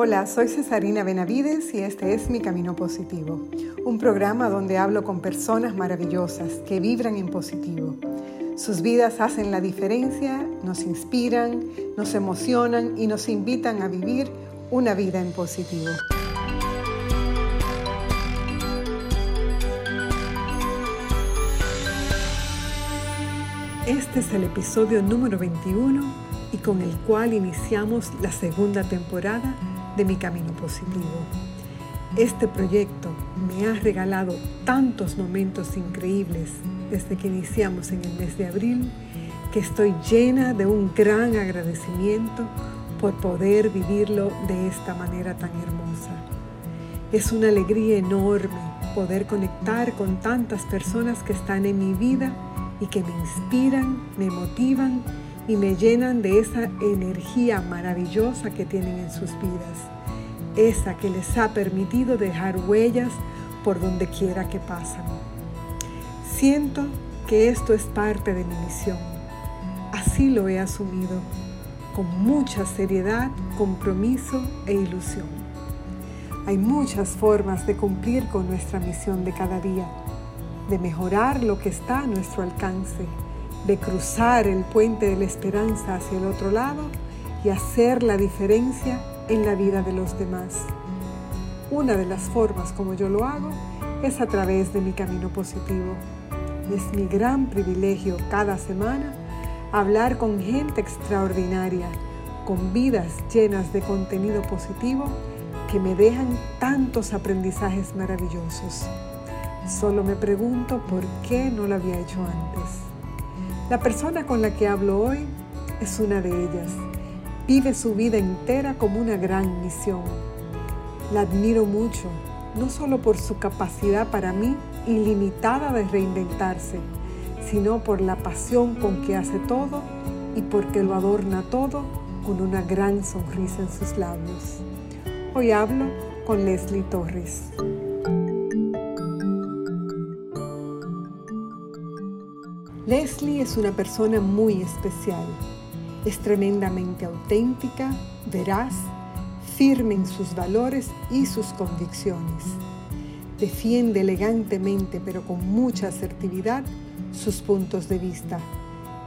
Hola, soy Cesarina Benavides y este es Mi Camino Positivo, un programa donde hablo con personas maravillosas que vibran en positivo. Sus vidas hacen la diferencia, nos inspiran, nos emocionan y nos invitan a vivir una vida en positivo. Este es el episodio número 21 y con el cual iniciamos la segunda temporada de Mi Camino Positivo. Este proyecto me ha regalado tantos momentos increíbles desde que iniciamos en el mes de abril que estoy llena de un gran agradecimiento por poder vivirlo de esta manera tan hermosa. Es una alegría enorme poder conectar con tantas personas que están en mi vida y que me inspiran, me motivan y me llenan de esa energía maravillosa que tienen en sus vidas, esa que les ha permitido dejar huellas por donde quiera que pasan. Siento que esto es parte de mi misión. Así lo he asumido, con mucha seriedad, compromiso e ilusión. Hay muchas formas de cumplir con nuestra misión de cada día de mejorar lo que está a nuestro alcance, de cruzar el puente de la esperanza hacia el otro lado y hacer la diferencia en la vida de los demás. Una de las formas como yo lo hago es a través de mi camino positivo. Es mi gran privilegio cada semana hablar con gente extraordinaria, con vidas llenas de contenido positivo que me dejan tantos aprendizajes maravillosos. Solo me pregunto por qué no lo había hecho antes. La persona con la que hablo hoy es una de ellas. Vive su vida entera como una gran misión. La admiro mucho, no solo por su capacidad para mí ilimitada de reinventarse, sino por la pasión con que hace todo y porque lo adorna todo con una gran sonrisa en sus labios. Hoy hablo con Leslie Torres. Leslie es una persona muy especial. Es tremendamente auténtica, veraz, firme en sus valores y sus convicciones. Defiende elegantemente pero con mucha asertividad sus puntos de vista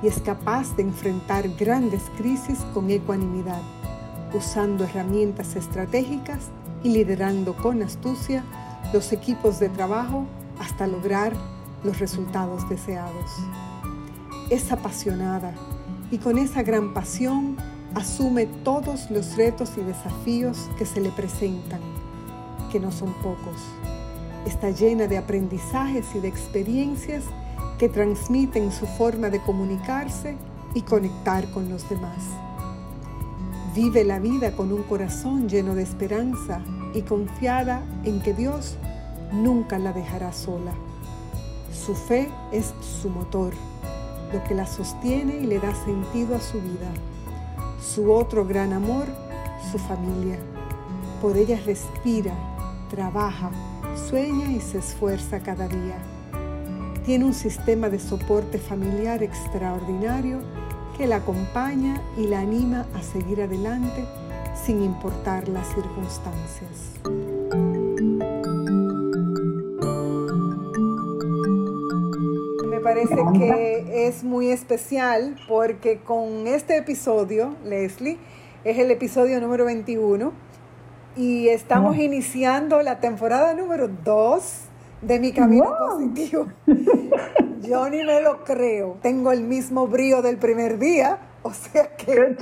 y es capaz de enfrentar grandes crisis con ecuanimidad, usando herramientas estratégicas y liderando con astucia los equipos de trabajo hasta lograr los resultados deseados es apasionada y con esa gran pasión asume todos los retos y desafíos que se le presentan, que no son pocos. Está llena de aprendizajes y de experiencias que transmiten su forma de comunicarse y conectar con los demás. Vive la vida con un corazón lleno de esperanza y confiada en que Dios nunca la dejará sola. Su fe es su motor lo que la sostiene y le da sentido a su vida. Su otro gran amor, su familia. Por ella respira, trabaja, sueña y se esfuerza cada día. Tiene un sistema de soporte familiar extraordinario que la acompaña y la anima a seguir adelante sin importar las circunstancias. Parece que es muy especial porque con este episodio, Leslie, es el episodio número 21 y estamos iniciando la temporada número 2 de mi camino positivo. Yo ni me lo creo. Tengo el mismo brío del primer día, o sea que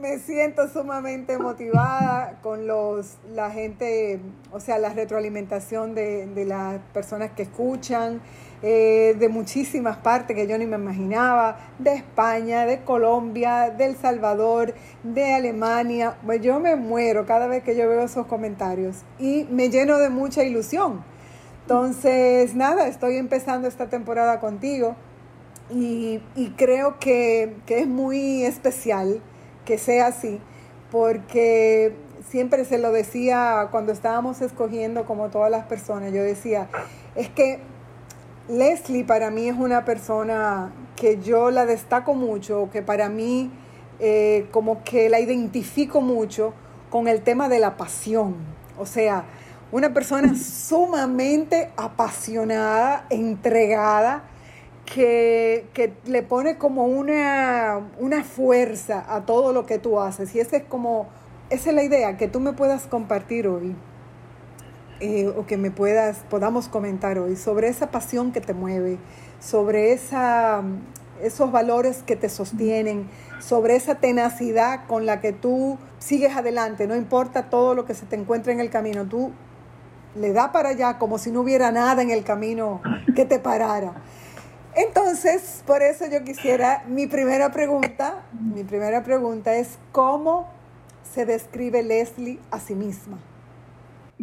me siento sumamente motivada con los la gente, o sea, la retroalimentación de, de las personas que escuchan eh, de muchísimas partes que yo ni me imaginaba, de España, de Colombia, de El Salvador, de Alemania. Pues yo me muero cada vez que yo veo esos comentarios y me lleno de mucha ilusión. Entonces, nada, estoy empezando esta temporada contigo y, creo que, que es muy especial que sea así, porque siempre se lo decía cuando estábamos escogiendo como todas las personas, yo decía, es que Leslie para mí es una persona que yo la destaco mucho, que para mí eh, como que la identifico mucho con el tema de la pasión. O sea, una persona sumamente apasionada, entregada, que, le pone como una, una, fuerza a todo lo que tú haces. Y esa es como, esa es la idea, que tú me puedas compartir hoy, eh, o que me puedas, podamos comentar hoy, sobre esa pasión que te mueve, sobre esa, esos valores que te sostienen, sobre esa tenacidad con la que tú sigues adelante, no importa todo lo que se te encuentre en el camino, tú le da para allá como si no hubiera nada en el camino que te parara. Entonces, por eso yo quisiera, mi primera pregunta, mi primera pregunta es, ¿cómo se describe Leslie a sí misma?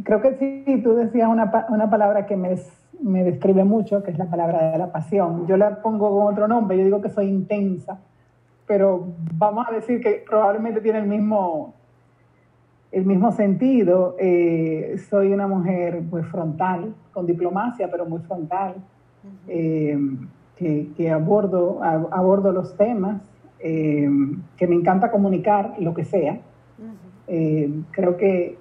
Creo que sí, tú decías una, una palabra que me, me, describe mucho, que es la palabra de la pasión. Yo la pongo con otro nombre, yo digo que soy intensa, pero vamos a decir que probablemente tiene el mismo, el mismo sentido. Eh, soy una mujer pues frontal, con diplomacia, pero muy frontal que, abordo, abordo los temas, eh, que me encanta comunicar lo que sea. Eh, creo que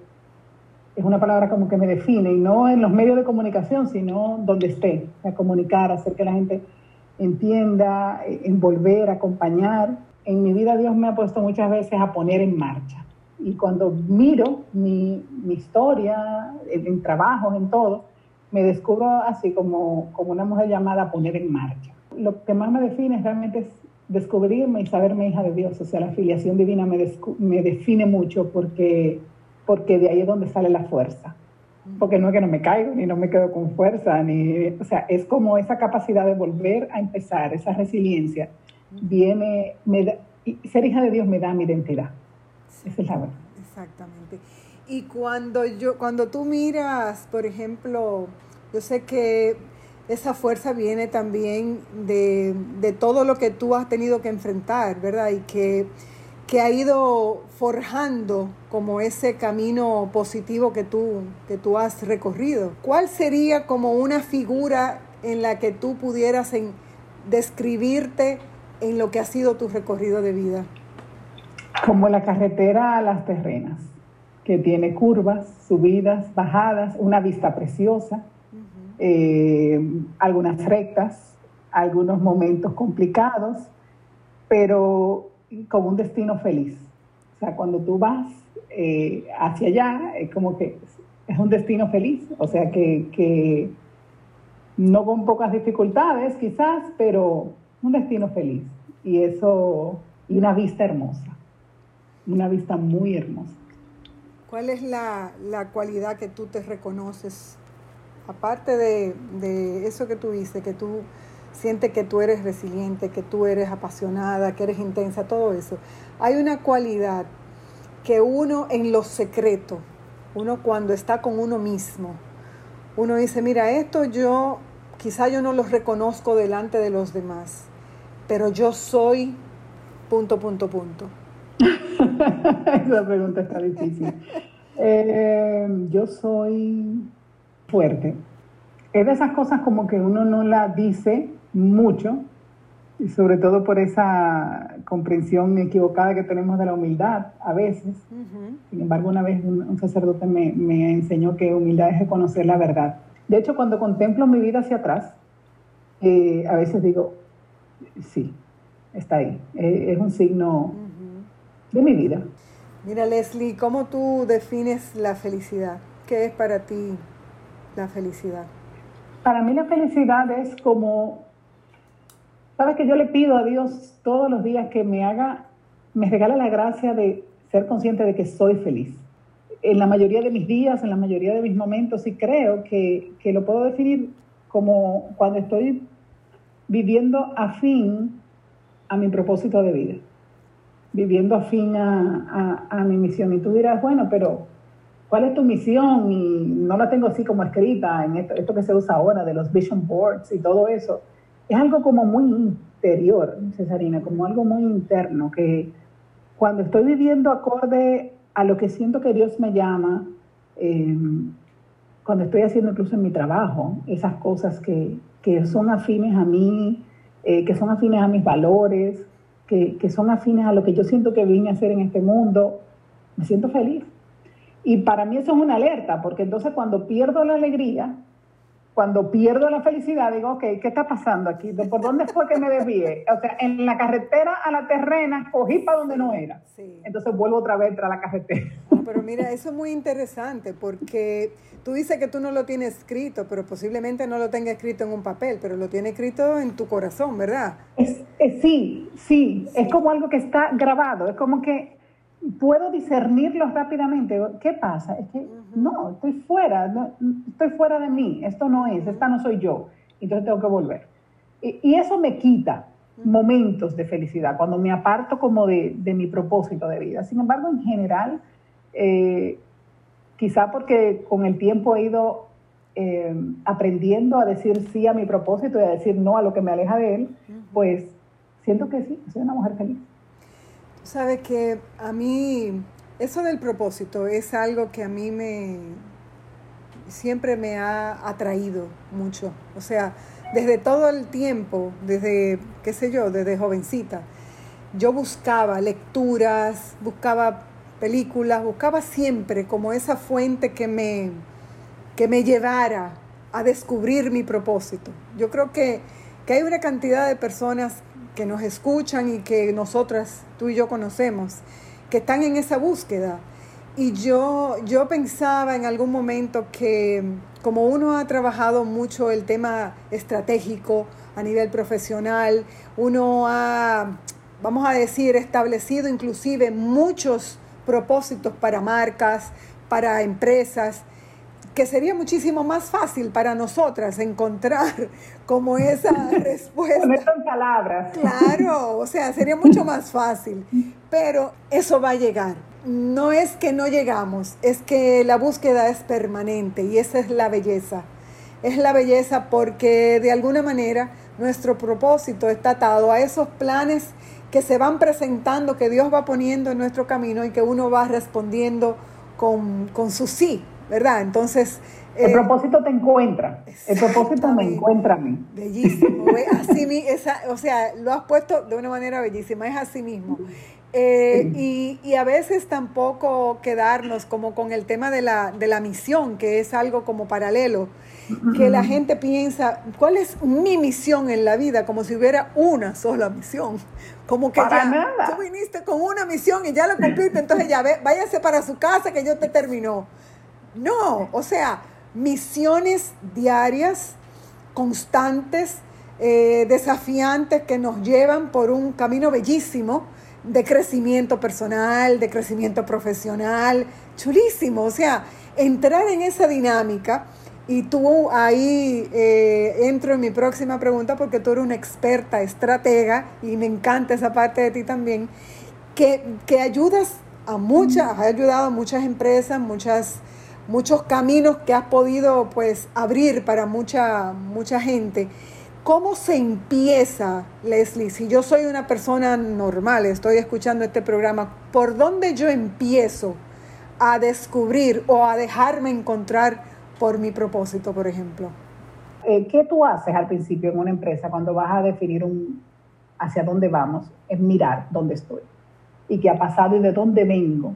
es una palabra como que me define, y no en los medios de comunicación, sino donde esté, a comunicar, hacer que la gente entienda, eh, envolver, acompañar. En mi vida Dios me ha puesto muchas veces a poner en marcha. Y cuando miro mi, mi historia, en, en trabajos, en todo, me descubro así como, como una mujer llamada a poner en marcha. Lo que más me define realmente es descubrirme y saberme hija de Dios. O sea, la filiación divina me, me define mucho porque, porque de ahí es donde sale la fuerza. Porque no es que no me caigo, ni no me quedo con fuerza, ni, o sea, es como esa capacidad de volver a empezar, esa resiliencia, viene, me ser hija de Dios me da mi identidad. Esa es la verdad. Exactamente. Y cuando yo, cuando tú miras, por ejemplo, yo sé que esa fuerza viene también de, todo lo que tú has tenido que enfrentar, ¿verdad? Y que, que, ha ido forjando como ese camino positivo que tú, que tú has recorrido. ¿Cuál sería como una figura en la que tú pudieras describirte en lo que ha sido tu recorrido de vida? Como la carretera a las terrenas que tiene curvas, subidas, bajadas, una vista preciosa, eh, algunas rectas, algunos momentos complicados, pero con un destino feliz. O sea, cuando tú vas eh, hacia allá, es como que es un destino feliz, o sea que, que no con pocas dificultades quizás, pero un destino feliz. Y eso, y una vista hermosa, una vista muy hermosa. ¿Cuál es la, cualidad que tú te reconoces? Aparte de, eso que tú dices, que tú sientes que tú eres resiliente, que tú eres apasionada, que eres intensa, todo eso. Hay una cualidad que uno en lo secreto, uno cuando está con uno mismo, uno dice, mira, esto yo, quizá yo no lo reconozco delante de los demás, pero yo soy punto, punto, punto. Esa pregunta está difícil. Eh, yo soy fuerte. Es de esas cosas como que uno no la dice mucho, y sobre todo por esa comprensión equivocada que tenemos de la humildad a veces. Sin embargo, una vez un, sacerdote me, me, enseñó que humildad es reconocer la verdad. De hecho, cuando contemplo mi vida hacia atrás, eh, a veces digo, sí, está ahí. Eh, es un signo de mi vida. Mira, Leslie, ¿cómo tú defines la felicidad? ¿Qué es para ti la felicidad? Para mí la felicidad es como, sabes que yo le pido a Dios todos los días que me haga, me regala la gracia de ser consciente de que soy feliz. En la mayoría de mis días, en la mayoría de mis momentos, y creo que, que lo puedo definir como cuando estoy viviendo afín a mi propósito de vida viviendo afín a, a, mi misión. Y tú dirás, bueno, pero ¿cuál es tu misión? Y no la tengo así como escrita en esto, esto que se usa ahora de los vision boards y todo eso. Es algo como muy interior, Cesarina, como algo muy interno, que cuando estoy viviendo acorde a lo que siento que Dios me llama, em, cuando estoy haciendo incluso en mi trabajo, esas cosas que, que son afines a mí, eh, que son afines a mis valores, que, son afines a lo que yo siento que vine a hacer en este mundo, me siento feliz. Y para mí eso es una alerta, porque entonces cuando pierdo la alegría, cuando pierdo la felicidad, digo, ok, ¿qué está pasando aquí? ¿Por dónde fue que me desvié? O sea, en la carretera a la terrena cogí para donde no era. Entonces vuelvo otra vez a la carretera. pero mira, eso es muy interesante porque tú dices que tú no lo tienes escrito, pero posiblemente no lo tenga escrito en un papel, pero lo tiene escrito en tu corazón, ¿verdad? Es, sí, sí, es como algo que está grabado, es como que puedo discernirlo rápidamente. ¿Qué pasa? Es que no, estoy fuera, estoy fuera de mí, esto no es, esta no soy yo, entonces tengo que volver. Y, eso me quita momentos de felicidad, cuando me aparto como de, mi propósito de vida. Sin embargo, en general, eh, quizá porque con el tiempo he ido eh, aprendiendo a decir sí a mi propósito y a decir no a lo que me aleja de él, pues siento que sí, soy una mujer feliz. Sabe que a mí eso del propósito es algo que a mí me siempre me ha atraído mucho. O sea, desde todo el tiempo, desde, qué sé yo, desde jovencita, yo buscaba lecturas, buscaba películas, buscaba siempre como esa fuente que me, que me llevara a descubrir mi propósito. Yo creo que, que hay una cantidad de personas que nos escuchan y que nosotras, tú y yo conocemos, que están en esa búsqueda. Y yo, yo pensaba en algún momento que como uno ha trabajado mucho el tema estratégico a nivel profesional, uno ha, vamos a decir, establecido inclusive muchos propósitos para marcas, para empresas, que sería muchísimo más fácil para nosotras encontrar como esa respuesta. en palabras. Claro, o sea, sería mucho más fácil, pero eso va a llegar. No es que no llegamos, es que la búsqueda es permanente y esa es la belleza. Es la belleza porque de alguna manera nuestro propósito está atado a esos planes que se van presentando, que Dios va poniendo en nuestro camino y que uno va respondiendo con, con su sí, ¿verdad? Entonces... El eh, propósito te encuentra. El propósito me encuentra a mí. Bellísimo. así, esa, o sea, lo has puesto de una manera bellísima, es así mismo. Eh, y, y, a veces tampoco quedarnos como con el tema de la, de la misión, que es algo como paralelo, que la gente piensa, ¿cuál es mi misión en la vida? Como si hubiera una sola misión. Como que ya tú viniste con una misión y ya la cumpliste, entonces ya ve, váyase para su casa que yo te terminó. No, o sea, misiones diarias, constantes, eh, desafiantes que nos llevan por un camino bellísimo de crecimiento personal, de crecimiento profesional, chulísimo. O sea, entrar en esa dinámica y tú ahí eh, entro en mi próxima pregunta porque tú eres una experta, estratega y me encanta esa parte de ti también, que, que ayudas a muchas, has ayudado a muchas empresas, muchas muchos caminos que has podido pues abrir para mucha, mucha gente. ¿Cómo se empieza, Leslie? Si yo soy una persona normal, estoy escuchando este programa, ¿por dónde yo empiezo a descubrir o a dejarme encontrar por mi propósito, por ejemplo? Eh, ¿Qué tú haces al principio en una empresa cuando vas a definir un, hacia dónde vamos? Es mirar dónde estoy y qué ha pasado y de dónde vengo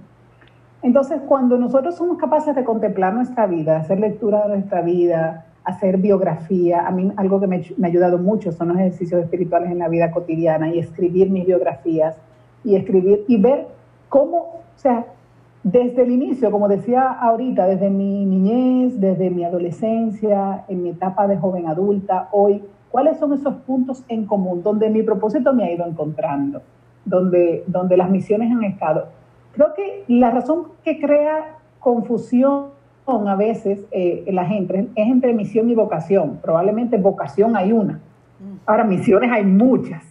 entonces, cuando nosotros somos capaces de contemplar nuestra vida, hacer lectura de nuestra vida, hacer biografía, a mí algo que me, ha ayudado mucho son los ejercicios espirituales en la vida cotidiana y escribir mis biografías y escribir y ver cómo, o sea, desde el inicio, como decía ahorita, desde mi niñez, desde mi adolescencia, en mi etapa de joven adulta, hoy, cuáles son esos puntos en común donde mi propósito me ha ido encontrando, donde, donde las misiones han estado Creo que la razón que crea confusión a veces eh, la gente es entre misión y vocación. Probablemente vocación hay una. Ahora, misiones hay muchas.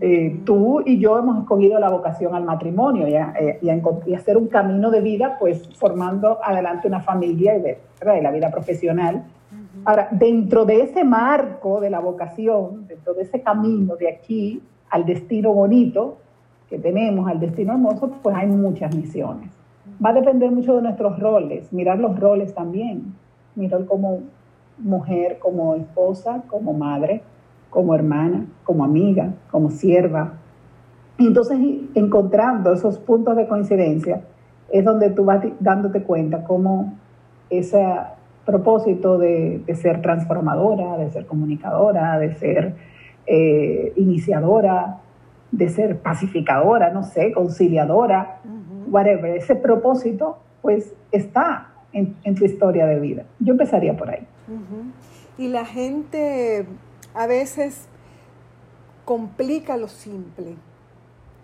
Eh, tú y yo hemos escogido la vocación al matrimonio y, eh, y, hacer un camino de vida, pues formando adelante una familia y, de, la vida profesional. Ahora, dentro de ese marco de la vocación, dentro de ese camino de aquí al destino bonito, que tenemos al destino hermoso, pues hay muchas misiones. Va a depender mucho de nuestros roles, mirar los roles también, mirar como mujer, como esposa, como madre, como hermana, como amiga, como sierva. Entonces encontrando esos puntos de coincidencia es donde tú vas dándote cuenta cómo ese propósito de, ser transformadora, de ser comunicadora, de ser eh, iniciadora, de ser pacificadora, no sé, conciliadora, whatever, ese propósito pues está en, tu historia de vida. Yo empezaría por ahí. Y la gente a veces complica lo simple.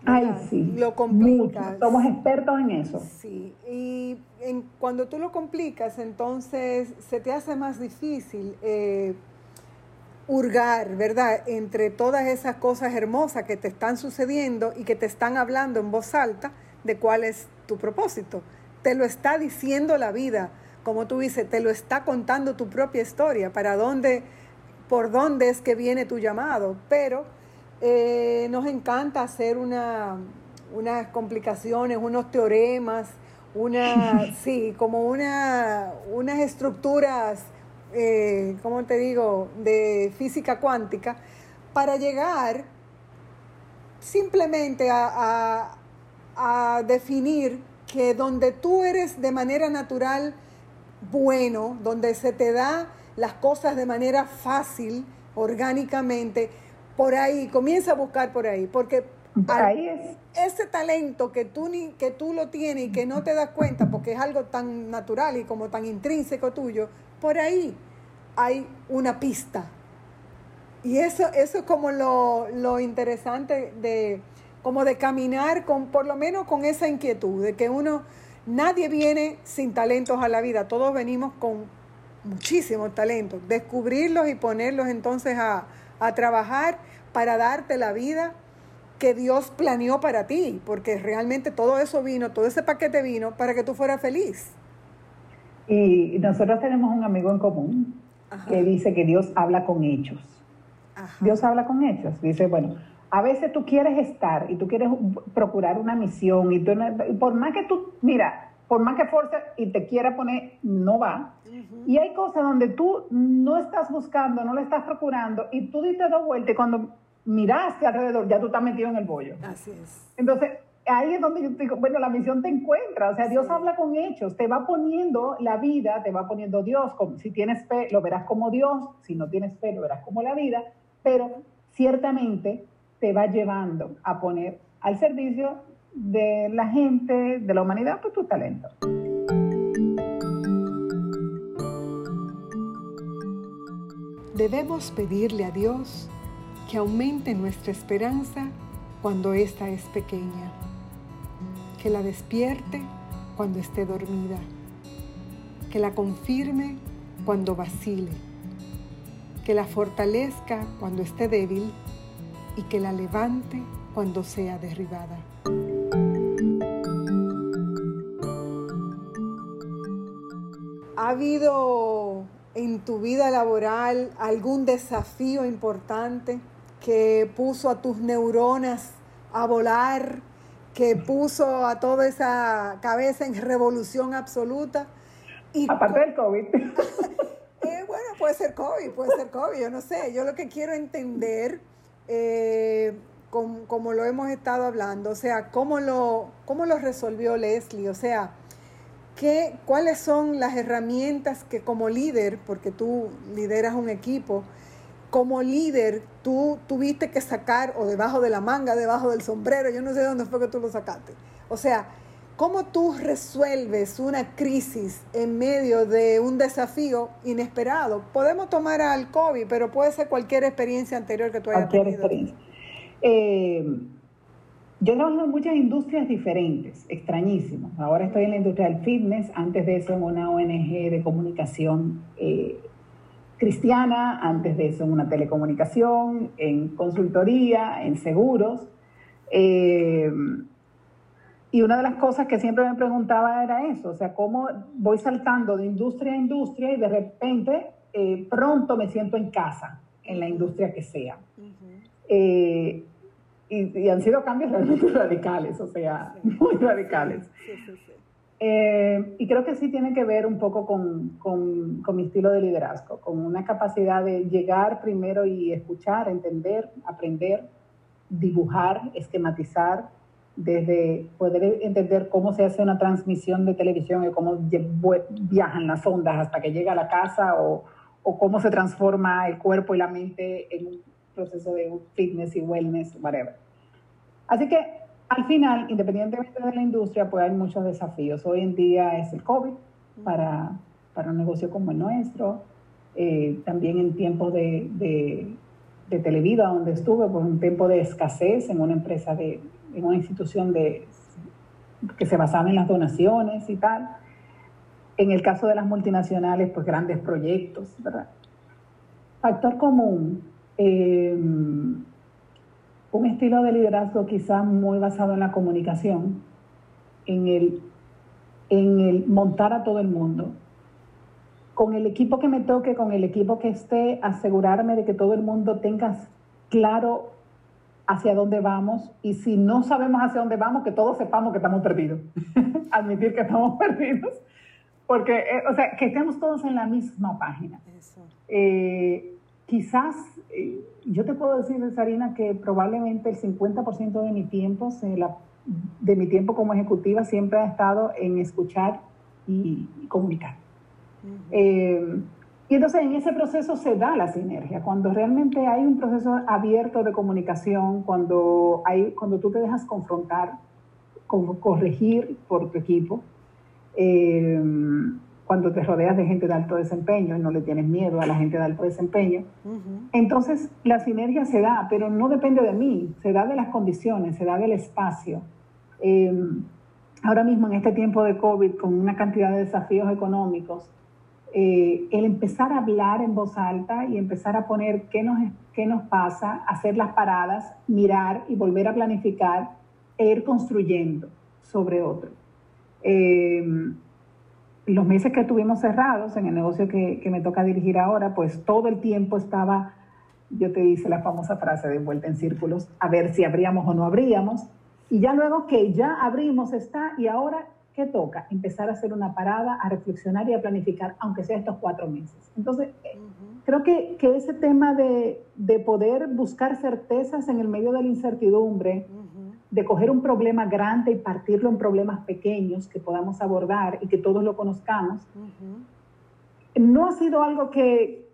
Ay, sí. Lo complicas. Somos expertos en eso. Sí. Y cuando tú lo complicas, entonces se te hace más difícil eh, hurgar, ¿verdad? Entre todas esas cosas hermosas que te están sucediendo y que te están hablando en voz alta de cuál es tu propósito. Te lo está diciendo la vida, como tú dices, te lo está contando tu propia historia, para dónde, por dónde es que viene tu llamado. Pero eh, nos encanta hacer una, unas complicaciones, unos teoremas, una, sí, como una, unas estructuras, eh, ¿cómo te digo?, de física cuántica, para llegar simplemente a, a definir que donde tú eres de manera natural bueno, donde se te da las cosas de manera fácil, orgánicamente, por ahí, comienza a buscar por ahí, porque ahí es. ese talento que tú, ni, que tú lo tienes y que no te das cuenta porque es algo tan natural y como tan intrínseco tuyo, por ahí hay una pista. Y eso, eso es como lo, interesante de, como de caminar con, por lo menos con esa inquietud, de que uno, nadie viene sin talentos a la vida, todos venimos con muchísimos talentos, descubrirlos y ponerlos entonces a, a trabajar para darte la vida que Dios planeó para ti, porque realmente todo eso vino, todo ese paquete vino para que tú fueras feliz. Y nosotros tenemos un amigo en común que dice que Dios habla con hechos. Dios habla con hechos. Dice, bueno, a veces tú quieres estar y tú quieres procurar una misión y, tú, por más que tú, mira, por más que fuerza y te quiera poner, no va. Y hay cosas donde tú no estás buscando, no lo estás procurando y tú diste dos vueltas y cuando miraste alrededor, ya tú estás metido en el bollo. Así es. Entonces, ahí es donde yo digo, bueno, la misión te encuentra, o sea, Dios habla con hechos, te va poniendo la vida, te va poniendo Dios, como, si tienes fe, lo verás como Dios, si no tienes fe, lo verás como la vida, pero ciertamente te va llevando a poner al servicio de la gente, de la humanidad, pues tu talento. Debemos pedirle a Dios que aumente nuestra esperanza cuando ésta es pequeña, que la despierte cuando esté dormida, que la confirme cuando vacile, que la fortalezca cuando esté débil y que la levante cuando sea derribada. ¿Ha habido en tu vida laboral algún desafío importante que puso a tus neuronas a volar, que puso a toda esa cabeza en revolución absoluta. Y Aparte del COVID. Eh, bueno, puede ser COVID, puede ser COVID, yo no sé. Yo lo que quiero entender, eh, como, lo hemos estado hablando, o sea, cómo lo, cómo lo resolvió Leslie, o sea, ¿qué, cuáles son las herramientas que como líder, porque tú lideras un equipo, como líder tú tuviste que sacar o debajo de la manga, debajo del sombrero, yo no sé dónde fue que tú lo sacaste. O sea, ¿cómo tú resuelves una crisis en medio de un desafío inesperado? Podemos tomar al COVID, pero puede ser cualquier experiencia anterior que tú hayas cualquier Experiencia. Eh, yo trabajo en muchas industrias diferentes, extrañísimo. Ahora estoy en la industria del fitness, antes de eso en una ONG de comunicación eh, cristiana, antes de eso en una telecomunicación, en consultoría, en seguros. Eh, y una de las cosas que siempre me preguntaba era eso, o sea, cómo voy saltando de industria a industria y de repente eh, pronto me siento en casa, en la industria que sea. Eh, y, han sido cambios realmente radicales, o sea, muy radicales. Eh, y creo que sí tiene que ver un poco con, con, mi estilo de liderazgo, con una capacidad de llegar primero y escuchar, entender, aprender, dibujar, esquematizar, desde poder entender cómo se hace una transmisión de televisión y cómo viajan las ondas hasta que llega a la casa o, o cómo se transforma el cuerpo y la mente en un proceso de fitness y wellness, whatever. Así que al final, independientemente de la industria, pues hay muchos desafíos. Hoy en día es el COVID para, para un negocio como el nuestro. Eh, también en tiempos de, de, de, Televida, donde estuve, pues un tiempo de escasez en una empresa, de, en una institución de, que se basaba en las donaciones y tal. En el caso de las multinacionales, pues grandes proyectos, ¿verdad? Factor común, eh, un estilo de liderazgo quizás muy basado en la comunicación, en el, en el montar a todo el mundo. Con el equipo que me toque, con el equipo que esté, asegurarme de que todo el mundo tenga claro hacia dónde vamos y si no sabemos hacia dónde vamos, que todos sepamos que estamos perdidos. Admitir que estamos perdidos. Porque, eh, o sea, que estemos todos en la misma página. Eso. Eh, quizás, eh, yo te puedo decir, Sarina, que probablemente el 50% de mi tiempo, de mi tiempo como ejecutiva, siempre ha estado en escuchar y, comunicar. Eh, y entonces en ese proceso se da la sinergia, cuando realmente hay un proceso abierto de comunicación, cuando, hay, cuando tú te dejas confrontar, corregir por tu equipo. Eh, cuando te rodeas de gente de alto desempeño y no le tienes miedo a la gente de alto desempeño. Entonces, la sinergia se da, pero no depende de mí, se da de las condiciones, se da del espacio. Em, ahora mismo, en este tiempo de COVID, con una cantidad de desafíos económicos, eh, el empezar a hablar en voz alta y empezar a poner qué nos, qué nos pasa, hacer las paradas, mirar y volver a planificar e ir construyendo sobre otro. Eh, los meses que estuvimos cerrados en el negocio que, me toca dirigir ahora, pues todo el tiempo estaba, yo te hice la famosa frase de vuelta en círculos, a ver si abríamos o no abríamos. Y ya luego que ya abrimos está, y ahora, ¿qué toca? Empezar a hacer una parada, a reflexionar y a planificar, aunque sea estos cuatro meses. Entonces, eh, creo que, ese tema de, poder buscar certezas en el medio de la incertidumbre, de coger un problema grande y partirlo en problemas pequeños que podamos abordar y que todos lo conozcamos, no ha sido algo que,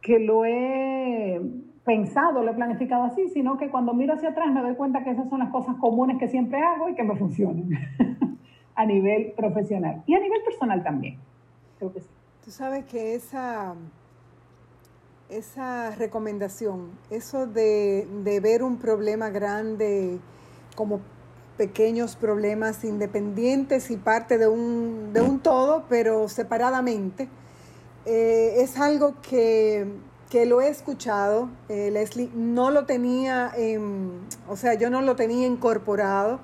que lo he pensado, lo he planificado así, sino que cuando miro hacia atrás me doy cuenta que esas son las cosas comunes que siempre hago y que me funcionan a nivel profesional y a nivel personal también. Creo que sí. Tú sabes que esa esa recomendación, eso de, de, ver un problema grande como pequeños problemas independientes y parte de un, de un todo, pero separadamente. Eh, es algo que, que, lo he escuchado, eh, Leslie, no lo tenía, o sea, yo no lo tenía incorporado.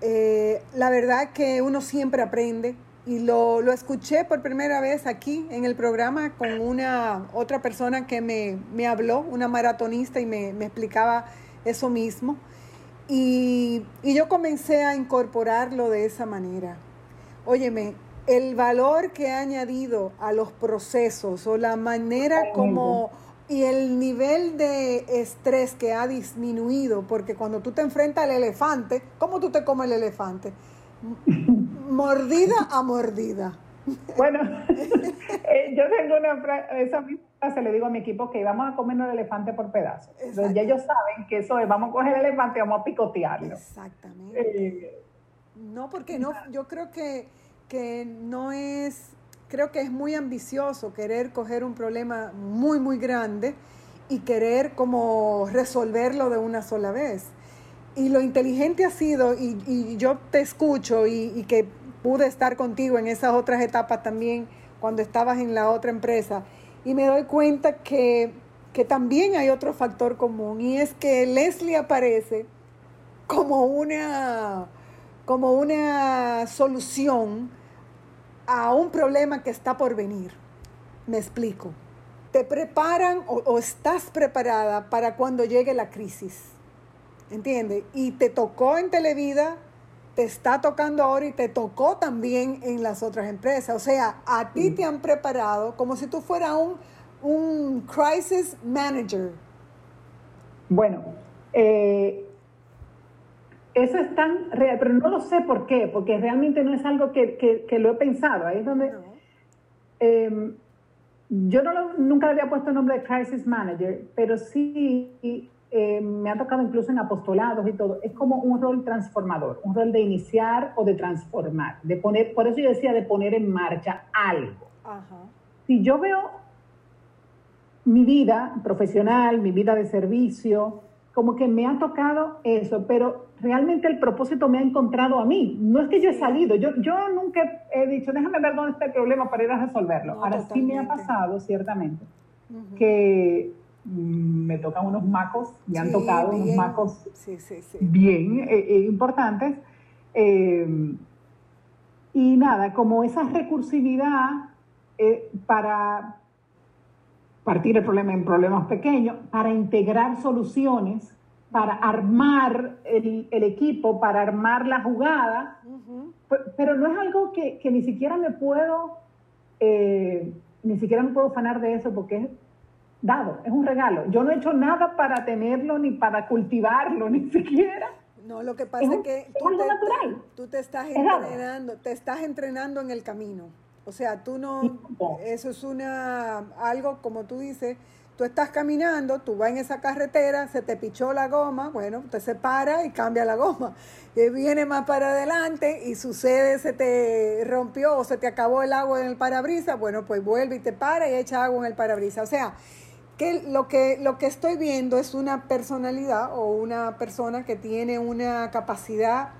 Eh, la verdad que uno siempre aprende y lo, lo, escuché por primera vez aquí en el programa con una otra persona que me, me habló, una maratonista, y me, me explicaba eso mismo. Y, yo comencé a incorporarlo de esa manera. Óyeme, el valor que ha añadido a los procesos o la manera como y el nivel de estrés que ha disminuido, porque cuando tú te enfrentas al elefante, ¿cómo tú te comes el elefante? mordida a mordida. Bueno, eh, yo tengo una frase, esa misma frase le digo a mi equipo que vamos a comernos el elefante por pedazos. Entonces ya ellos saben que eso es, vamos a coger el elefante y vamos a picotearlo. Exactamente. Eh, no, porque no, yo creo que, que no es, creo que es muy ambicioso querer coger un problema muy, muy grande y querer como resolverlo de una sola vez. Y lo inteligente ha sido, y, y yo te escucho y, y que pude estar contigo en esas otras etapas también cuando estabas en la otra empresa y me doy cuenta que, que también hay otro factor común y es que Leslie aparece como una, como una solución a un problema que está por venir. Me explico. Te preparan o, o estás preparada para cuando llegue la crisis. ¿Entiendes? Y te tocó en Televida te está tocando ahora y te tocó también en las otras empresas. O sea, a ti te han preparado como si tú fueras un, un crisis manager. Bueno, eh, Eso es tan real, pero no lo sé por qué, porque realmente no es algo que, lo he pensado. Ahí es donde... Em, yo no nunca le había puesto el nombre de Crisis Manager, pero sí eh, me ha tocado incluso en apostolados y todo. Es como un rol transformador, un rol de iniciar o de transformar, de poner, por eso yo decía de poner en marcha algo. Si yo veo mi vida profesional, mi vida de servicio, como que me ha tocado eso, pero realmente el propósito me ha encontrado a mí. No es que yo he salido, yo, yo nunca he dicho, déjame ver dónde está el problema para ir a resolverlo. Ahora sí me ha pasado, ciertamente, que me tocan unos macos, me han tocado unos macos bien eh, eh, importantes. Eh, y nada, como esa recursividad para partir el problema en problemas pequeños, para integrar soluciones, para armar el, equipo, para armar la jugada, pero no es algo que, ni siquiera me puedo, ni siquiera me puedo fanar de eso porque es dado, es un regalo. Yo no he hecho nada para tenerlo ni para cultivarlo, ni siquiera. No, lo que pasa es, que tú, te, natural. tú te estás entrenando, te estás entrenando en el camino. O sea, tú no, eso es una, algo como tú dices, tú estás caminando, tú vas en esa carretera, se te pichó la goma, bueno, te se para y cambia la goma. Y viene más para adelante y sucede, se te rompió o se te acabó el agua en el parabrisas, bueno, pues vuelve y te para y echa agua en el parabrisas. O sea, que lo que lo que estoy viendo es una personalidad o una persona que tiene una capacidad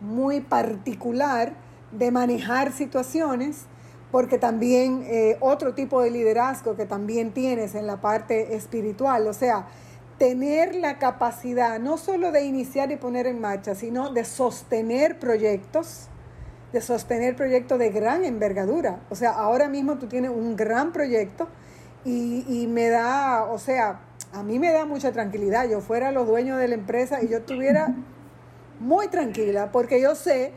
muy particular de manejar situaciones porque también eh, otro tipo de liderazgo que también tienes en la parte espiritual, o sea, tener la capacidad no solo de iniciar y poner en marcha, sino de sostener proyectos, de sostener proyectos de gran envergadura. O sea, ahora mismo tú tienes un gran proyecto y, y me da, o sea, a mí me da mucha tranquilidad. Yo fuera los dueños de la empresa y yo estuviera muy tranquila porque yo sé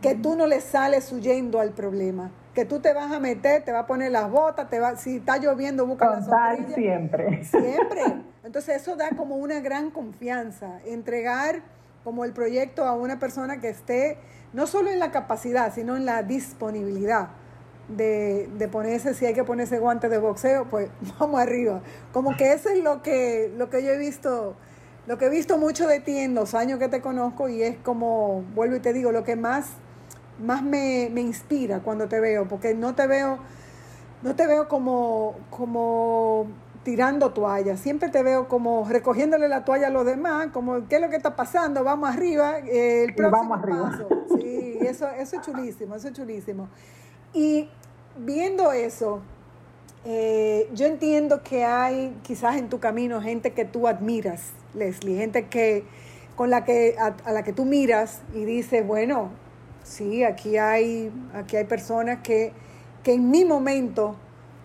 que tú no le sales huyendo al problema que tú te vas a meter, te vas a poner las botas, te va, si está lloviendo, busca la sombrilla. siempre. Siempre. Entonces eso da como una gran confianza, entregar como el proyecto a una persona que esté no solo en la capacidad, sino en la disponibilidad de, de ponerse, si hay que ponerse guantes de boxeo, pues vamos arriba. Como que eso es lo que, lo que yo he visto, lo que he visto mucho de ti en los años que te conozco y es como, vuelvo y te digo, lo que más más me, inspira cuando te veo, porque no te veo, no te veo como, como tirando toalla, siempre te veo como recogiéndole la toalla a los demás, como qué es lo que está pasando, vamos arriba, el próximo vamos arriba. Sí, eso, eso es chulísimo, eso es chulísimo. Y viendo eso, eh, yo entiendo que hay quizás en tu camino gente que tú admiras, Leslie, gente que con la que a la que tú miras y dices, bueno, Sí, aquí hay, aquí hay personas que, que en mi momento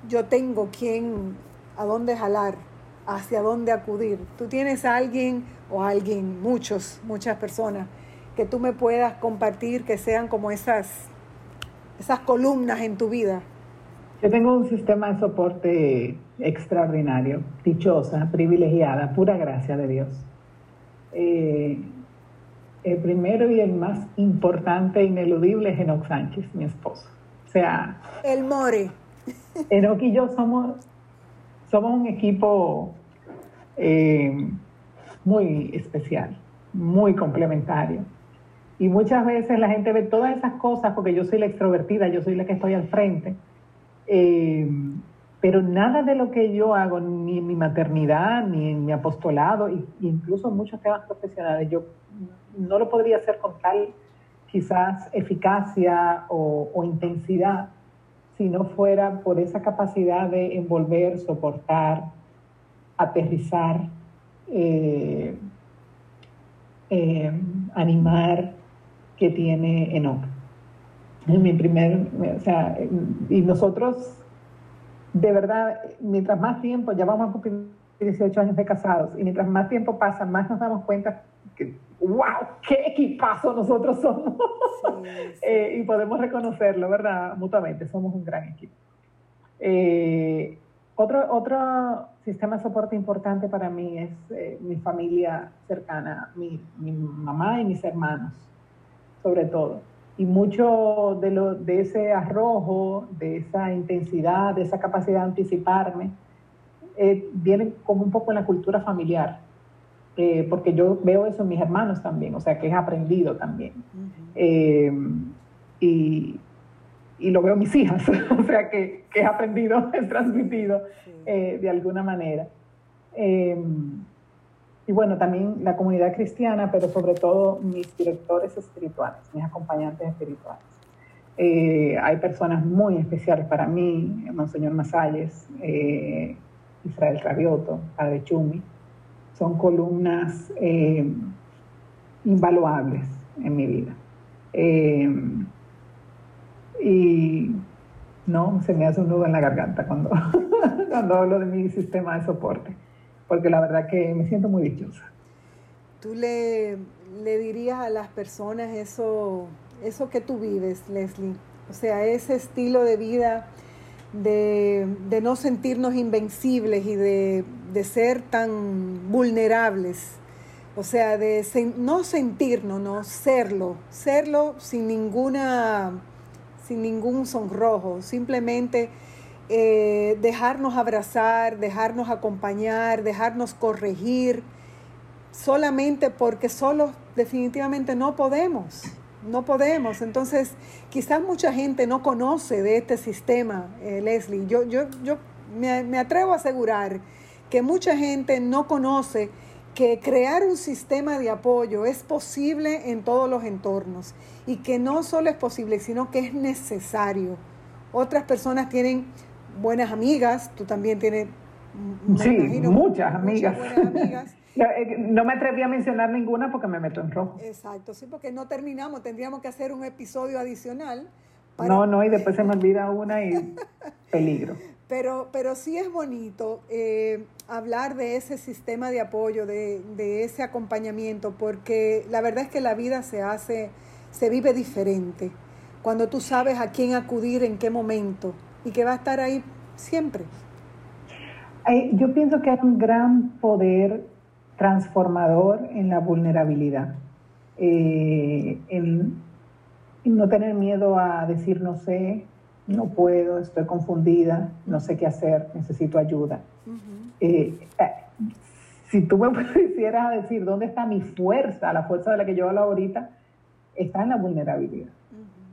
yo tengo quien, a dónde jalar, hacia dónde acudir. Tú tienes a alguien o alguien, muchos, muchas personas, que tú me puedas compartir que sean como esas, esas columnas en tu vida. Yo tengo un sistema de soporte extraordinario, dichosa, privilegiada, pura gracia de Dios. Eh, el primero y el más importante e ineludible es Enoch Sánchez, mi esposo. O sea... El More. Enoch y yo somos, somos un equipo eh, muy especial, muy complementario. Y muchas veces la gente ve todas esas cosas porque yo soy la extrovertida, yo soy la que estoy al frente. Eh, pero nada de lo que yo hago, ni en mi maternidad, ni en mi apostolado, incluso en muchos temas profesionales, yo no lo podría hacer con tal quizás eficacia o, intensidad si no fuera por esa capacidad de envolver, soportar, aterrizar, eh, eh, animar que tiene Enoch. En mi primer, o sea, y nosotros, de verdad, mientras más tiempo, ya vamos a cumplir 18 años de casados, y mientras más tiempo pasa, más nos damos cuenta que wow, qué equipazo nosotros somos. Eh, y podemos reconocerlo, ¿verdad? Mutuamente, somos un gran equipo. Eh, otro, otro sistema de soporte importante para mí es eh, mi familia cercana, mi, mi, mamá y mis hermanos, sobre todo. Y mucho de, lo, de ese arrojo, de esa intensidad, de esa capacidad de anticiparme, eh, viene como un poco en la cultura familiar, eh, porque yo veo eso en mis hermanos también, o sea, que es aprendido también. y, y lo veo en mis hijas, o sea que, que he aprendido, he transmitido eh, de alguna manera. Y bueno, también la comunidad cristiana, pero sobre todo mis directores espirituales, mis acompañantes espirituales. Eh, hay personas muy especiales para mí, Monseñor Masalles, eh, Israel Rabioto, Padre Chumi, son columnas invaluables en mi vida. Em, y no, se me hace un nudo en la garganta cuando, cuando hablo de mi sistema de soporte, porque la verdad que me siento muy dichosa. ¿Tú le, le dirías a las personas eso, eso que tú vives, Leslie? O sea, ese estilo de vida de, de no sentirnos invencibles y de, de, ser tan vulnerables. O sea, de no sentirnos, no serlo, serlo sin ninguna sin ningún sonrojo, simplemente eh, dejarnos abrazar, dejarnos acompañar, dejarnos corregir, solamente porque solos definitivamente no podemos, no podemos. Entonces, quizás mucha gente no conoce de este sistema, eh, Leslie. Yo, yo, yo me, me atrevo a asegurar que mucha gente no conoce que crear un sistema de apoyo es posible en todos los entornos y que no solo es posible, sino que es necesario. Otras personas tienen buenas amigas, tú también tienes... Sí, muchas amigas. Eh, no me atreví a mencionar ninguna porque me meto en rojo. Exacto, sí, porque no terminamos, tendríamos que hacer un episodio adicional. No, no, y después se me olvida una y peligro. Pero, pero sí es bonito eh, hablar de ese sistema de apoyo, de, de, ese acompañamiento, porque la verdad es que la vida se hace, se vive diferente cuando tú sabes a quién acudir, en qué momento, y que va a estar ahí siempre. Yo pienso que hay un gran poder transformador en la vulnerabilidad, eh, en no tener miedo a decir no sé, no puedo, estoy confundida, no sé qué hacer, necesito ayuda. Eh, eh, si tú me quisieras decir dónde está mi fuerza, la fuerza de la que yo hablo ahorita, está en la vulnerabilidad,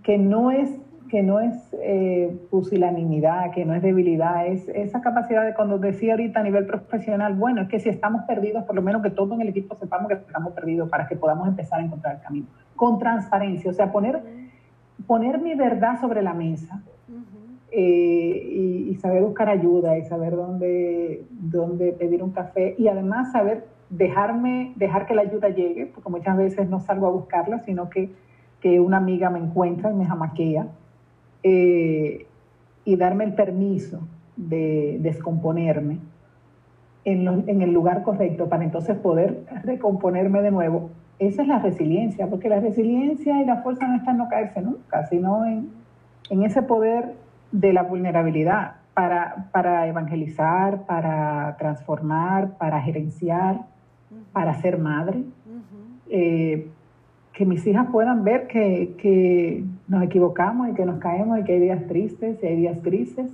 que no es que no es eh, pusilanimidad, que no es debilidad, es esa capacidad de cuando decía ahorita a nivel profesional, bueno, es que si estamos perdidos, por lo menos que todos en el equipo sepamos que estamos perdidos para que podamos empezar a encontrar el camino, con transparencia, o sea, poner, poner mi verdad sobre la mesa, eh, y, saber buscar ayuda y saber dónde, dónde pedir un café y además saber dejarme, dejar que la ayuda llegue, porque muchas veces no salgo a buscarla, sino que, que una amiga me encuentra y me jamaquea, eh, y darme el permiso de descomponerme en, en el lugar correcto para entonces poder recomponerme de nuevo. Esa es la resiliencia, porque la resiliencia y la fuerza no están en no caerse nunca, sino en, en ese poder de la vulnerabilidad para, para evangelizar, para transformar, para gerenciar, para ser madre. Eh, que mis hijas puedan ver que, nos equivocamos y que nos caemos y que hay días tristes y hay días grises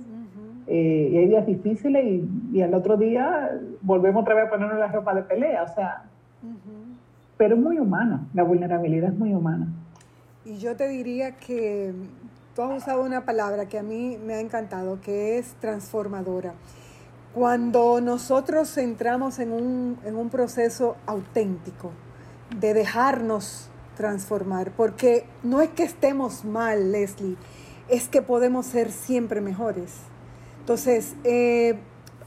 eh, y hay días difíciles y, y, al otro día volvemos otra vez a ponernos la ropa de pelea, o sea, pero es muy humano, la vulnerabilidad es muy humana. Y yo te diría que tú has usado una palabra que a mí me ha encantado, que es transformadora. Cuando nosotros entramos en un, en un proceso auténtico de dejarnos transformar, porque no es que estemos mal, Leslie, es que podemos ser siempre mejores. Entonces, eh,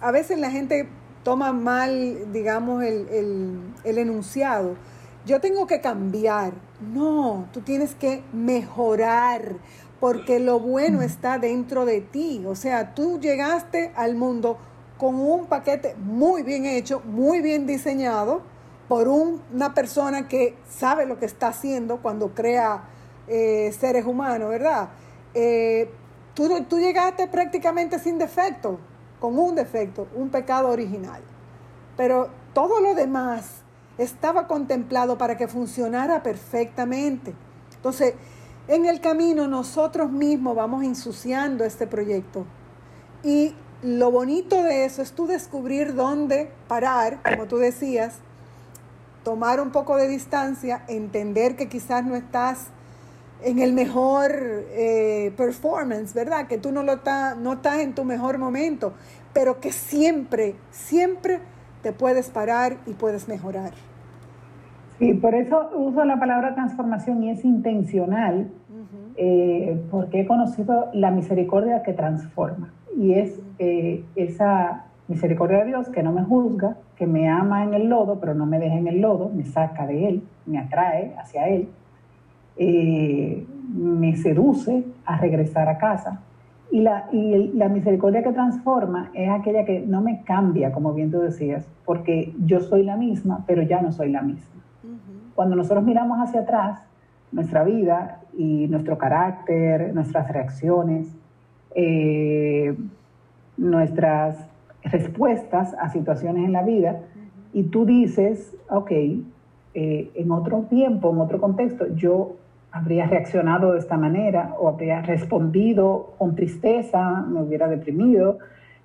a veces la gente toma mal, digamos, el, el, el enunciado. Yo tengo que cambiar. No, tú tienes que mejorar porque lo bueno está dentro de ti. O sea, tú llegaste al mundo con un paquete muy bien hecho, muy bien diseñado por una persona que sabe lo que está haciendo cuando crea eh, seres humanos, ¿verdad? Eh, tú, tú llegaste prácticamente sin defecto, con un defecto, un pecado original. Pero todo lo demás estaba contemplado para que funcionara perfectamente. Entonces, en el camino nosotros mismos vamos ensuciando este proyecto. Y lo bonito de eso es tú descubrir dónde parar, como tú decías, tomar un poco de distancia, entender que quizás no estás en el mejor eh, performance, ¿verdad? Que tú no, lo no estás en tu mejor momento, pero que siempre, siempre te puedes parar y puedes mejorar. Sí, por eso uso la palabra transformación y es intencional, eh, porque he conocido la misericordia que transforma. Y es eh, esa misericordia de Dios que no me juzga, que me ama en el lodo, pero no me deja en el lodo, me saca de él, me atrae hacia él, eh, me seduce a regresar a casa. Y la, y la misericordia que transforma es aquella que no me cambia, como bien tú decías, porque yo soy la misma, pero ya no soy la misma. Cuando nosotros miramos hacia atrás, nuestra vida y nuestro carácter, nuestras reacciones, eh, nuestras respuestas a situaciones en la vida, y tú dices, ok, eh, en otro tiempo, en otro contexto, yo habría reaccionado de esta manera o habría respondido con tristeza, me hubiera deprimido,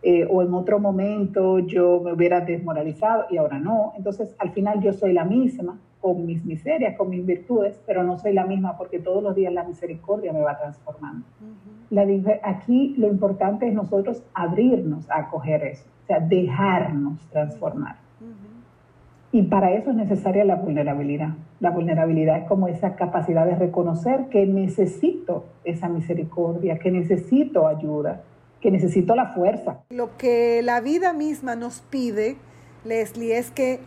eh, o en otro momento yo me hubiera desmoralizado y ahora no. Entonces, al final yo soy la misma con mis miserias, con mis virtudes, pero no soy la misma porque todos los días la misericordia me va transformando. la, aquí lo importante es nosotros abrirnos a acoger eso, o sea, dejarnos transformar. Y para eso es necesaria la vulnerabilidad. La vulnerabilidad es como esa capacidad de reconocer que necesito esa misericordia, que necesito ayuda, que necesito la fuerza. Lo que la vida misma nos pide, Leslie, es que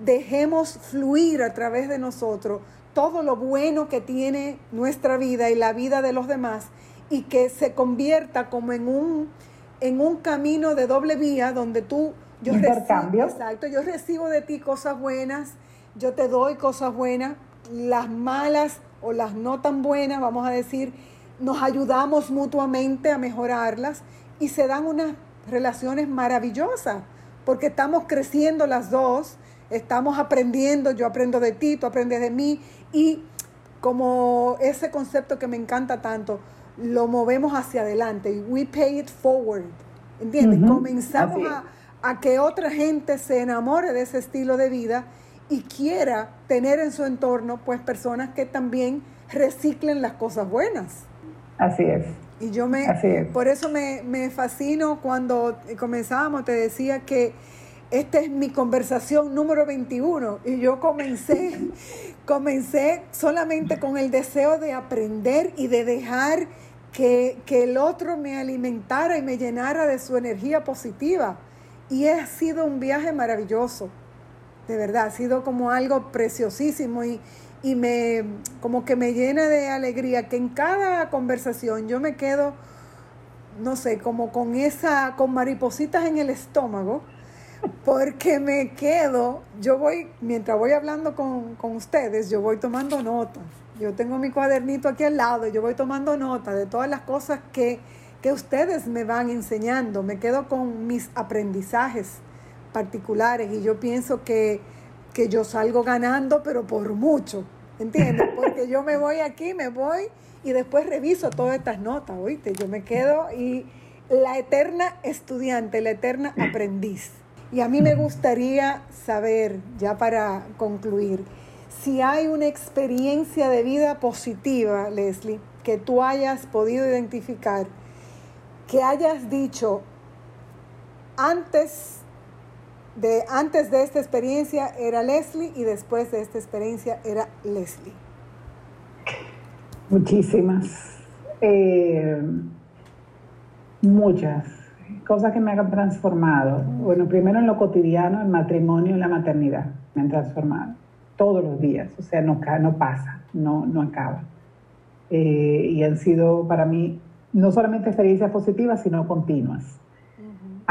dejemos fluir a través de nosotros todo lo bueno que tiene nuestra vida y la vida de los demás y que se convierta como en un, en un camino de doble vía donde tú yo Recibo, exacto, yo recibo de ti cosas buenas, yo te doy cosas buenas, las malas o las no tan buenas, vamos a decir, nos ayudamos mutuamente a mejorarlas y se dan unas relaciones maravillosas, porque estamos creciendo las dos, estamos aprendiendo, yo aprendo de ti, tú aprendes de mí y como ese concepto que me encanta tanto, lo movemos hacia adelante, we pay it forward, ¿entiendes? Comenzamos a a que otra gente se enamore de ese estilo de vida y quiera tener en su entorno pues personas que también reciclen las cosas buenas. Así es. Y yo me, por eso me, me fascino cuando comenzábamos, te decía que esta es mi conversación número 21 y yo comencé, comencé solamente con el deseo de aprender y de dejar que, que el otro me alimentara y me llenara de su energía positiva y ha sido un viaje maravilloso, de verdad, ha sido como algo preciosísimo y, y me, como que me llena de alegría que en cada conversación yo me quedo, no sé, como con esa, con maripositas en el estómago, porque me quedo, yo voy, mientras voy hablando con, con ustedes, yo voy tomando notas. Yo tengo mi cuadernito aquí al lado yo voy tomando nota de todas las cosas que que ustedes me van enseñando. Me quedo con mis aprendizajes particulares y yo pienso que, que yo salgo ganando, pero por mucho, ¿entiendes? Porque yo me voy aquí, me voy y después reviso todas estas notas, ¿oíste? Yo me quedo y la eterna estudiante, la eterna aprendiz. Y a mí me gustaría saber, ya para concluir, si hay una experiencia de vida positiva, Leslie, que tú hayas podido identificar que hayas dicho antes de, antes de esta experiencia era Leslie y después de esta experiencia era Leslie? Muchísimas. Eh, muchas cosas que me han transformado. Bueno, primero en lo cotidiano, el matrimonio y la maternidad me han transformado. Todos los días, o sea, no, no pasa, no, no acaba. Eh, y han sido para mí no solamente experiencias positivas, sino continuas.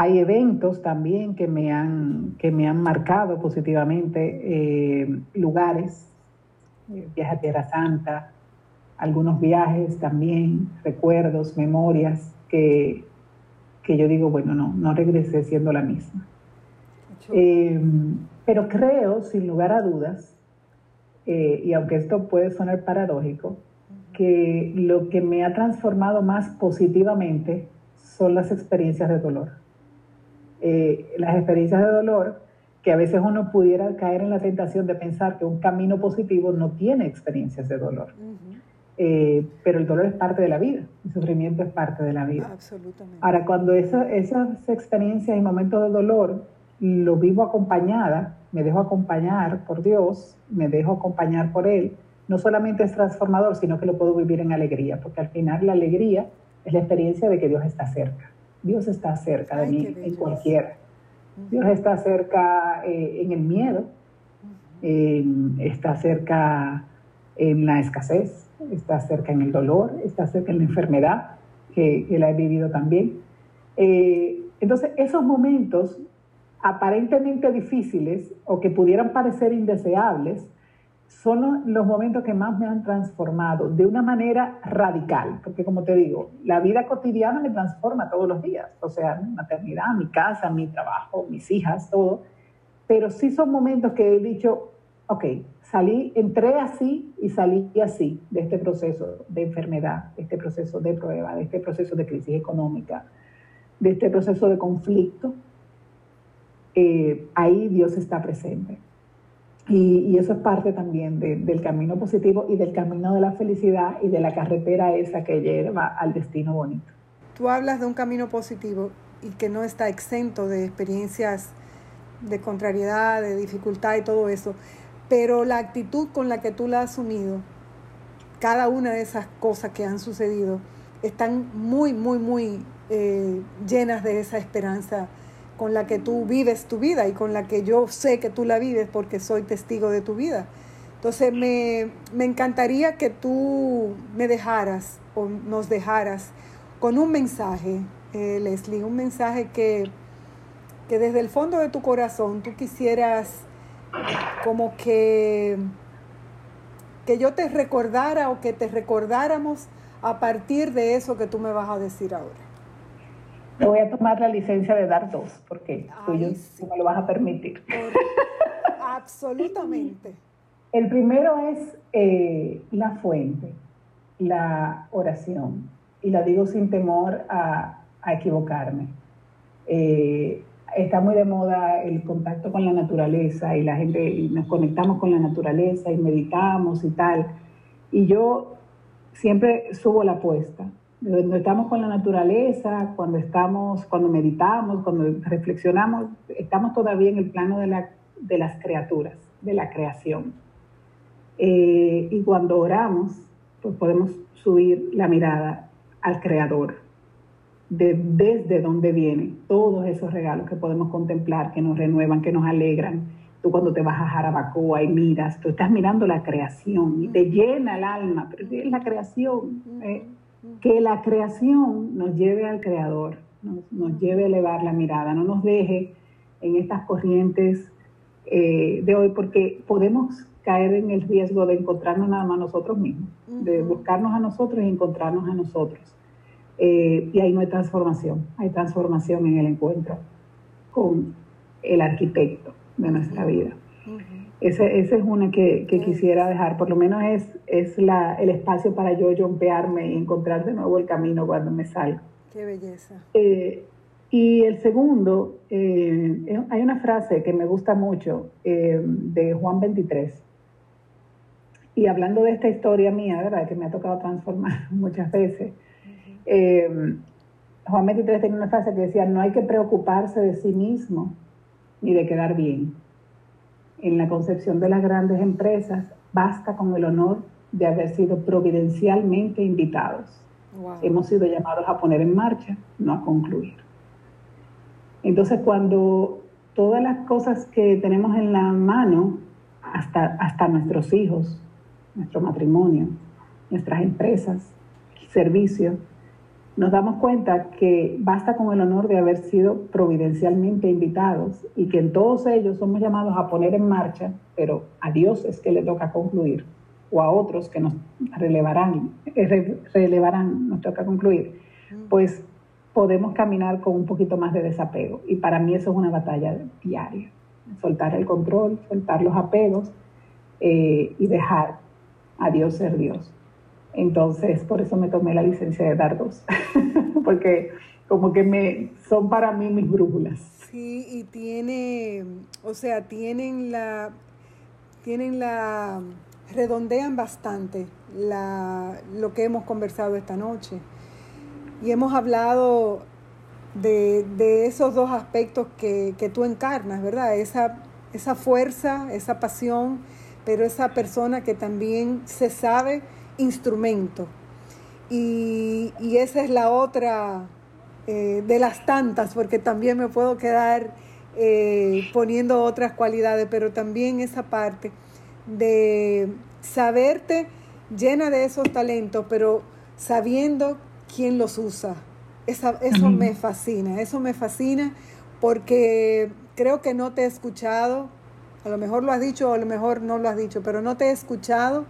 Hay eventos también que me han, que me han marcado positivamente, eh, lugares, eh, viaje a Tierra Santa, algunos viajes también, recuerdos, memorias que, que yo digo, bueno, no, no regresé siendo la misma. Eh, pero creo, sin lugar a dudas, eh, y aunque esto puede sonar paradójico, que lo que me ha transformado más positivamente son las experiencias de dolor. Eh, las experiencias de dolor que a veces uno pudiera caer en la tentación de pensar que un camino positivo no tiene experiencias de dolor. Eh, pero el dolor es parte de la vida, el sufrimiento es parte de la vida. Absolutamente. Ahora, cuando esas experiencias y momentos de dolor lo vivo acompañada, me dejo acompañar por Dios, me dejo acompañar por Él, no solamente es transformador, sino que lo puedo vivir en alegría, porque al final la alegría es la experiencia de que Dios está cerca. Dios está cerca de mí, en cualquiera. Dios está cerca eh, en el miedo, está cerca en la escasez, está cerca en el dolor, está cerca en la enfermedad, que, la he vivido también. Eh, entonces, esos momentos aparentemente difíciles o que pudieran parecer indeseables, son los momentos que más me han transformado de una manera radical, porque como te digo, la vida cotidiana me transforma todos los días, o sea, mi maternidad, mi casa, mi trabajo, mis hijas, todo, pero sí son momentos que he dicho, ok, salí, entré así y salí así de este proceso de enfermedad, de este proceso de prueba, de este proceso de crisis económica, de este proceso de conflicto, eh, ahí Dios está presente. Y, eso es parte también del camino positivo y del camino de la felicidad y de la carretera esa que lleva al destino bonito. Tú hablas de un camino positivo y que no está exento de experiencias de contrariedad, de dificultad y todo eso, pero la actitud con la que tú la has asumido, cada una de esas cosas que han sucedido, están muy, muy, muy eh, llenas de esa esperanza con la que tú vives tu vida y con la que yo sé que tú la vives porque soy testigo de tu vida. Entonces me, encantaría que tú me dejaras o nos dejaras con un mensaje, eh, Leslie, un mensaje que, que desde el fondo de tu corazón tú quisieras como que, que yo te recordara o que te recordáramos a partir de eso que tú me vas a decir ahora. Me voy a tomar la licencia de dar dos, porque tú, me lo vas a permitir. Absolutamente. El primero es eh, la fuente, la oración. Y la digo sin temor a, equivocarme. Eh, está muy de moda el contacto con la naturaleza y la gente, y nos conectamos con la naturaleza y meditamos y tal. Y yo siempre subo la apuesta cuando estamos con la naturaleza, cuando estamos, cuando meditamos, cuando reflexionamos, estamos todavía en el plano de, la, de las criaturas, de la creación. Eh, y cuando oramos, pues podemos subir la mirada al Creador, de, desde donde vienen todos esos regalos que podemos contemplar, que nos renuevan, que nos alegran. Tú cuando te vas a Jarabacoa y miras, tú estás mirando la creación y te llena el alma, pero es la creación. ¿eh? Que la creación nos lleve al Creador, nos, lleve a elevar la mirada, no nos deje en estas corrientes eh, de hoy, porque podemos caer en el riesgo de encontrarnos nada más nosotros mismos, de buscarnos a nosotros y encontrarnos a nosotros. Eh, y ahí no hay transformación, hay transformación en el encuentro con el arquitecto de nuestra vida. Esa es una que, quisiera dejar, por lo menos es, es la, el espacio para yo jompearme y encontrar de nuevo el camino cuando me salgo. Qué belleza. Eh, y el segundo, eh, hay una frase que me gusta mucho eh, de Juan 23. Y hablando de esta historia mía, ¿verdad? Que me ha tocado transformar muchas veces. Juan 23 tiene una frase que decía, no hay que preocuparse de sí mismo ni de quedar bien en la concepción de las grandes empresas, basta con el honor de haber sido providencialmente invitados. Hemos sido llamados a poner en marcha, no a concluir. Entonces, cuando todas las cosas que tenemos en la mano, hasta, hasta nuestros hijos, nuestro matrimonio, nuestras empresas, servicios, nos damos cuenta que basta con el honor de haber sido providencialmente invitados y que en todos ellos somos llamados a poner en marcha, pero a Dios es que le toca concluir, o a otros que nos relevarán, eh, relevarán nos toca concluir. Pues podemos caminar con un poquito más de desapego. Y para mí eso es una batalla diaria. Soltar el control, soltar los apegos eh, y dejar a Dios ser Dios. Entonces, por eso me tomé la licencia de dar dos, porque como que me son para mí mis brújulas. Sí, y tiene, o sea, tienen la, tienen la, redondean bastante la, lo que hemos conversado esta noche. Y hemos hablado de, de esos dos aspectos que, que, tú encarnas, ¿verdad? Esa, esa fuerza, esa pasión, pero esa persona que también se sabe instrumento. Y, y esa es la otra eh, de las tantas, porque también me puedo quedar eh, poniendo otras cualidades, pero también esa parte de saberte llena de esos talentos, pero sabiendo quién los usa. eso me fascina, eso me fascina porque creo que no te he escuchado, a lo mejor lo has dicho o a lo mejor no lo has dicho, pero no te he escuchado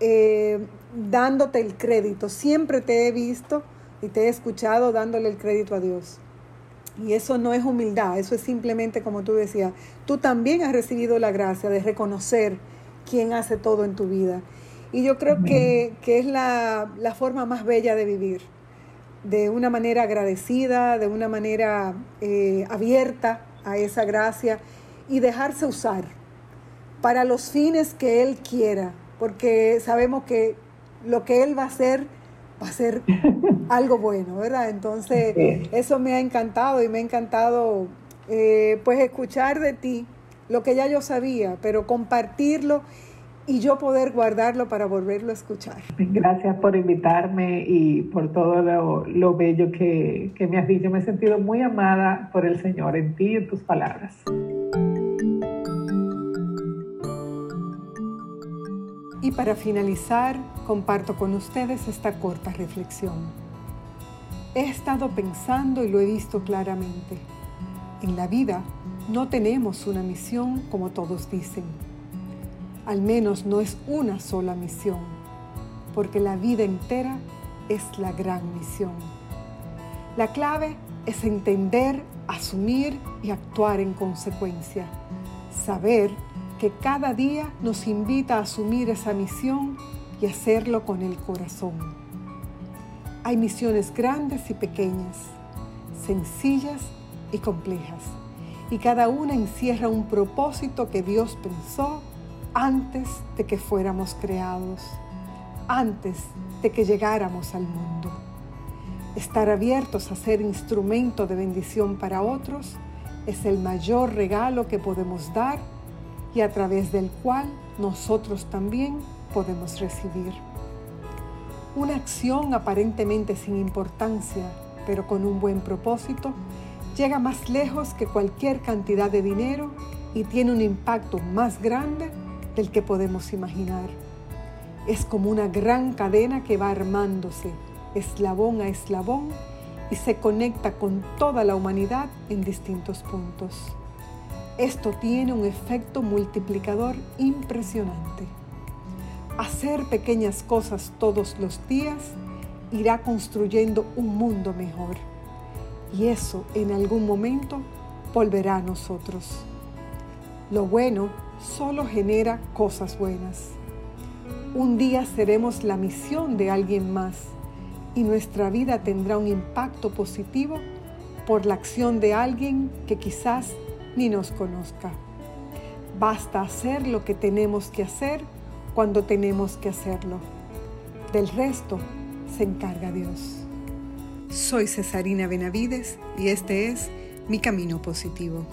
eh, dándote el crédito. Siempre te he visto y te he escuchado dándole el crédito a Dios. Y eso no es humildad, eso es simplemente como tú decías, tú también has recibido la gracia de reconocer quién hace todo en tu vida. Y yo creo que, es la, forma más bella de vivir, de una manera agradecida, de una manera eh, abierta a esa gracia y dejarse usar para los fines que Él quiera, porque sabemos que lo que Él va a hacer va a ser algo bueno, ¿verdad? Entonces, eso me ha encantado y me ha encantado eh, pues escuchar de ti lo que ya yo sabía, pero compartirlo y yo poder guardarlo para volverlo a escuchar. Gracias por invitarme y por todo lo, bello que, que me has dicho. Me he sentido muy amada por el Señor en ti y en tus palabras. Y para finalizar, comparto con ustedes esta corta reflexión. He estado pensando y lo he visto claramente. En la vida no tenemos una misión como todos dicen. Al menos no es una sola misión, porque la vida entera es la gran misión. La clave es entender, asumir y actuar en consecuencia. Saber que cada día nos invita a asumir esa misión y hacerlo con el corazón. Hay misiones grandes y pequeñas, sencillas y complejas, y cada una encierra un propósito que Dios pensó antes de que fuéramos creados, antes de que llegáramos al mundo. Estar abiertos a ser instrumento de bendición para otros es el mayor regalo que podemos dar y a través del cual nosotros también podemos recibir. Una acción aparentemente sin importancia, pero con un buen propósito, llega más lejos que cualquier cantidad de dinero y tiene un impacto más grande del que podemos imaginar. Es como una gran cadena que va armándose eslabón a eslabón y se conecta con toda la humanidad en distintos puntos. Esto tiene un efecto multiplicador impresionante. Hacer pequeñas cosas todos los días irá construyendo un mundo mejor. Y eso en algún momento volverá a nosotros. Lo bueno solo genera cosas buenas. Un día seremos la misión de alguien más y nuestra vida tendrá un impacto positivo por la acción de alguien que quizás ni nos conozca. Basta hacer lo que tenemos que hacer cuando tenemos que hacerlo. Del resto se encarga Dios. Soy Cesarina Benavides y este es Mi Camino Positivo.